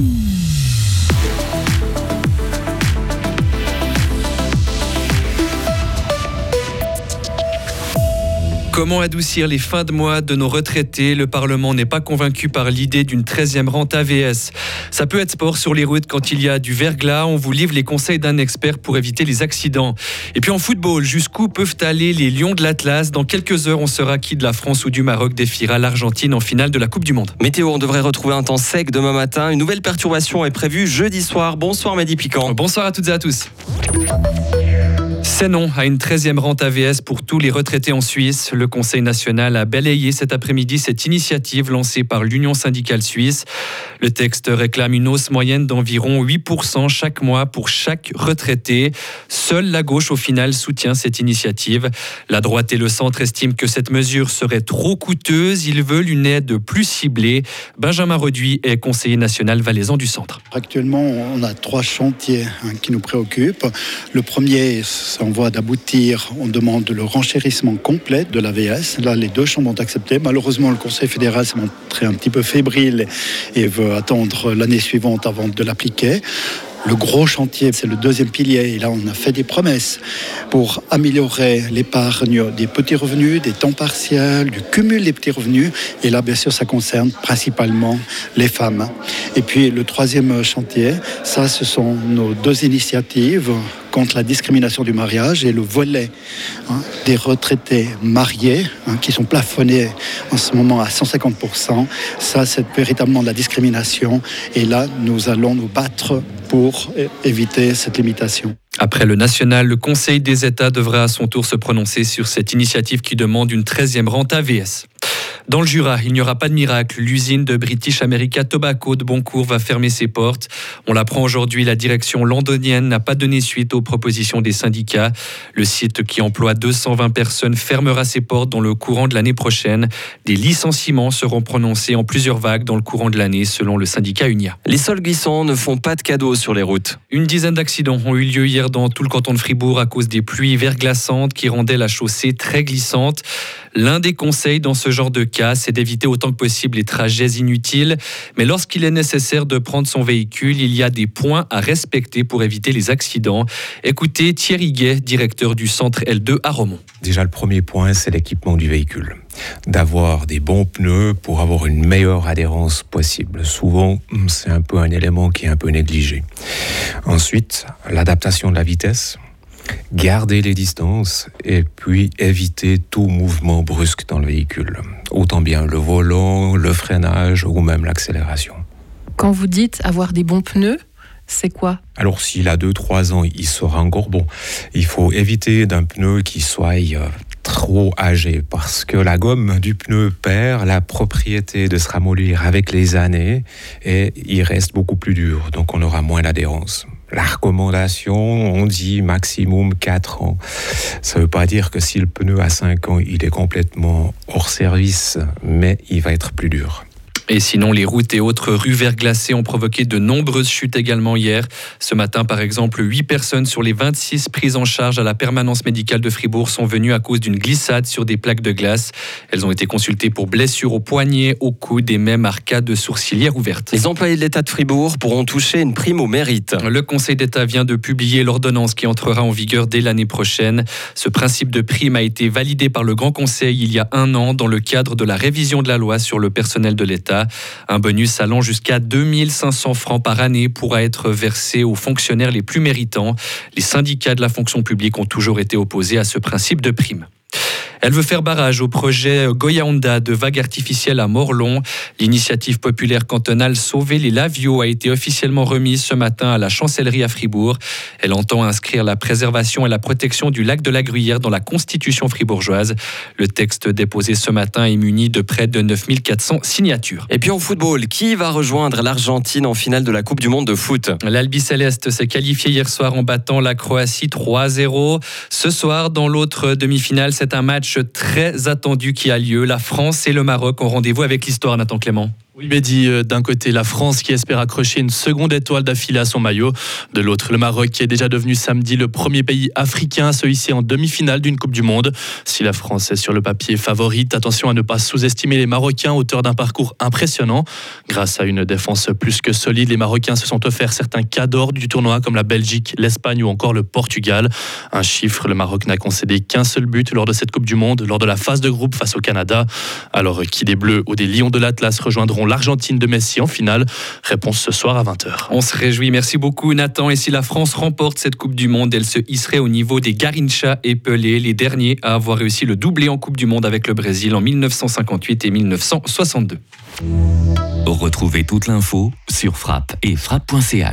Mm-hmm. Comment adoucir les fins de mois de nos retraités? Le Parlement n'est pas convaincu par l'idée d'une 13e rente AVS. Ça peut être sport sur les routes quand il y a du verglas. On vous livre les conseils d'un expert pour éviter les accidents. Et puis en football, jusqu'où peuvent aller les Lions de l'Atlas? Dans quelques heures, on sera qui de la France ou du Maroc défiera l'Argentine en finale de la Coupe du Monde. Météo, on devrait retrouver un temps sec demain matin. Une nouvelle perturbation est prévue jeudi soir. Bonsoir Mehdi Piquant. Bonsoir à toutes et à tous. C'est non à une 13e rente AVS pour tous les retraités en Suisse. Le Conseil national a balayé cet après-midi cette initiative lancée par l'Union syndicale suisse. Le texte réclame une hausse moyenne d'environ 8% chaque mois pour chaque retraité. Seule la gauche, au final, soutient cette initiative. La droite et le centre estiment que cette mesure serait trop coûteuse. Ils veulent une aide plus ciblée. Benjamin Reduit est conseiller national valaisan du centre. Actuellement, on a trois chantiers hein, qui nous préoccupent. Le premier, c'est on voit d'aboutir, on demande le renchérissement complet de l'AVS. Là, les deux chambres ont accepté. Malheureusement, le Conseil fédéral s'est montré un petit peu fébrile et veut attendre l'année suivante avant de l'appliquer. Le gros chantier, c'est le deuxième pilier. Et là, on a fait des promesses pour améliorer l'épargne des petits revenus, des temps partiels, du cumul des petits revenus. Et là, bien sûr, ça concerne principalement les femmes. Et puis, le troisième chantier, ça, ce sont nos deux initiatives contre la discrimination du mariage et le volet hein, des retraités mariés hein, qui sont plafonnés en ce moment à 150%. Ça, c'est véritablement de la discrimination. Et là, nous allons nous battre pour éviter cette limitation. Après le national, le Conseil des États devra à son tour se prononcer sur cette initiative qui demande une 13e rente AVS. Dans le Jura, il n'y aura pas de miracle. L'usine de British America Tobacco de Boncourt va fermer ses portes. On l'apprend aujourd'hui, la direction londonienne n'a pas donné suite aux propositions des syndicats. Le site qui emploie 220 personnes fermera ses portes dans le courant de l'année prochaine. Des licenciements seront prononcés en plusieurs vagues dans le courant de l'année, selon le syndicat Unia. Les sols glissants ne font pas de cadeaux sur les routes. Une dizaine d'accidents ont eu lieu hier dans tout le canton de Fribourg à cause des pluies verglaçantes qui rendaient la chaussée très glissante. L'un des conseils dans ce genre de cas, c'est d'éviter autant que possible les trajets inutiles. Mais lorsqu'il est nécessaire de prendre son véhicule, il y a des points à respecter pour éviter les accidents. Écoutez Thierry Guet, directeur du centre L2 à Romont. Déjà, le premier point, c'est l'équipement du véhicule. D'avoir des bons pneus pour avoir une meilleure adhérence possible. Souvent, c'est un peu un élément qui est un peu négligé. Ensuite, l'adaptation de la vitesse garder les distances et puis éviter tout mouvement brusque dans le véhicule, autant bien le volant, le freinage ou même l'accélération. Quand vous dites avoir des bons pneus, c'est quoi? Alors s'il a 2-3 ans, il sera encore bon. Il faut éviter d'un pneu qui soit euh, trop âgé parce que la gomme du pneu perd la propriété de se ramollir avec les années et il reste beaucoup plus dur, donc on aura moins d'adhérence. La recommandation, on dit maximum 4 ans. Ça ne veut pas dire que si le pneu a 5 ans, il est complètement hors service, mais il va être plus dur. Et sinon, les routes et autres rues verglacées ont provoqué de nombreuses chutes également hier. Ce matin, par exemple, 8 personnes sur les 26 prises en charge à la permanence médicale de Fribourg sont venues à cause d'une glissade sur des plaques de glace. Elles ont été consultées pour blessures au poignet, au coude et même arcades sourcilières ouvertes. Les employés de l'État de Fribourg pourront toucher une prime au mérite. Le Conseil d'État vient de publier l'ordonnance qui entrera en vigueur dès l'année prochaine. Ce principe de prime a été validé par le Grand Conseil il y a un an dans le cadre de la révision de la loi sur le personnel de l'État. Un bonus allant jusqu'à 2500 francs par année pourra être versé aux fonctionnaires les plus méritants. Les syndicats de la fonction publique ont toujours été opposés à ce principe de prime. Elle veut faire barrage au projet Goya Honda de vagues artificielles à Morlon. L'initiative populaire cantonale Sauver les Laviaux a été officiellement remise ce matin à la chancellerie à Fribourg. Elle entend inscrire la préservation et la protection du lac de la Gruyère dans la constitution fribourgeoise. Le texte déposé ce matin est muni de près de 9400 signatures. Et puis en football, qui va rejoindre l'Argentine en finale de la Coupe du Monde de foot? L'Albi Céleste s'est qualifié hier soir en battant la Croatie 3-0. Ce soir, dans l'autre demi-finale, c'est un match très attendu qui a lieu. La France et le Maroc ont rendez-vous avec l'histoire, Nathan Clément. Oui, Mehdi, euh, d'un côté, la France qui espère accrocher une seconde étoile d'affilée à son maillot. De l'autre, le Maroc qui est déjà devenu samedi le premier pays africain à se hisser en demi-finale d'une Coupe du Monde. Si la France est sur le papier favorite, attention à ne pas sous-estimer les Marocains, auteurs d'un parcours impressionnant. Grâce à une défense plus que solide, les Marocains se sont offerts certains cadors du tournoi comme la Belgique, l'Espagne ou encore le Portugal. Un chiffre, le Maroc n'a concédé qu'un seul but lors de cette Coupe du Monde, lors de la phase de groupe face au Canada. Alors, qui des Bleus ou des Lions de l'Atlas rejoindront l'Argentine de Messi en finale Réponse ce soir à 20h. On se réjouit. Merci beaucoup, Nathan. Et si la France remporte cette Coupe du Monde, elle se hisserait au niveau des Garincha et Pelé, les derniers à avoir réussi le doublé en Coupe du Monde avec le Brésil en 1958 et 1962. Retrouvez toute l'info sur frappe et frappe.ch.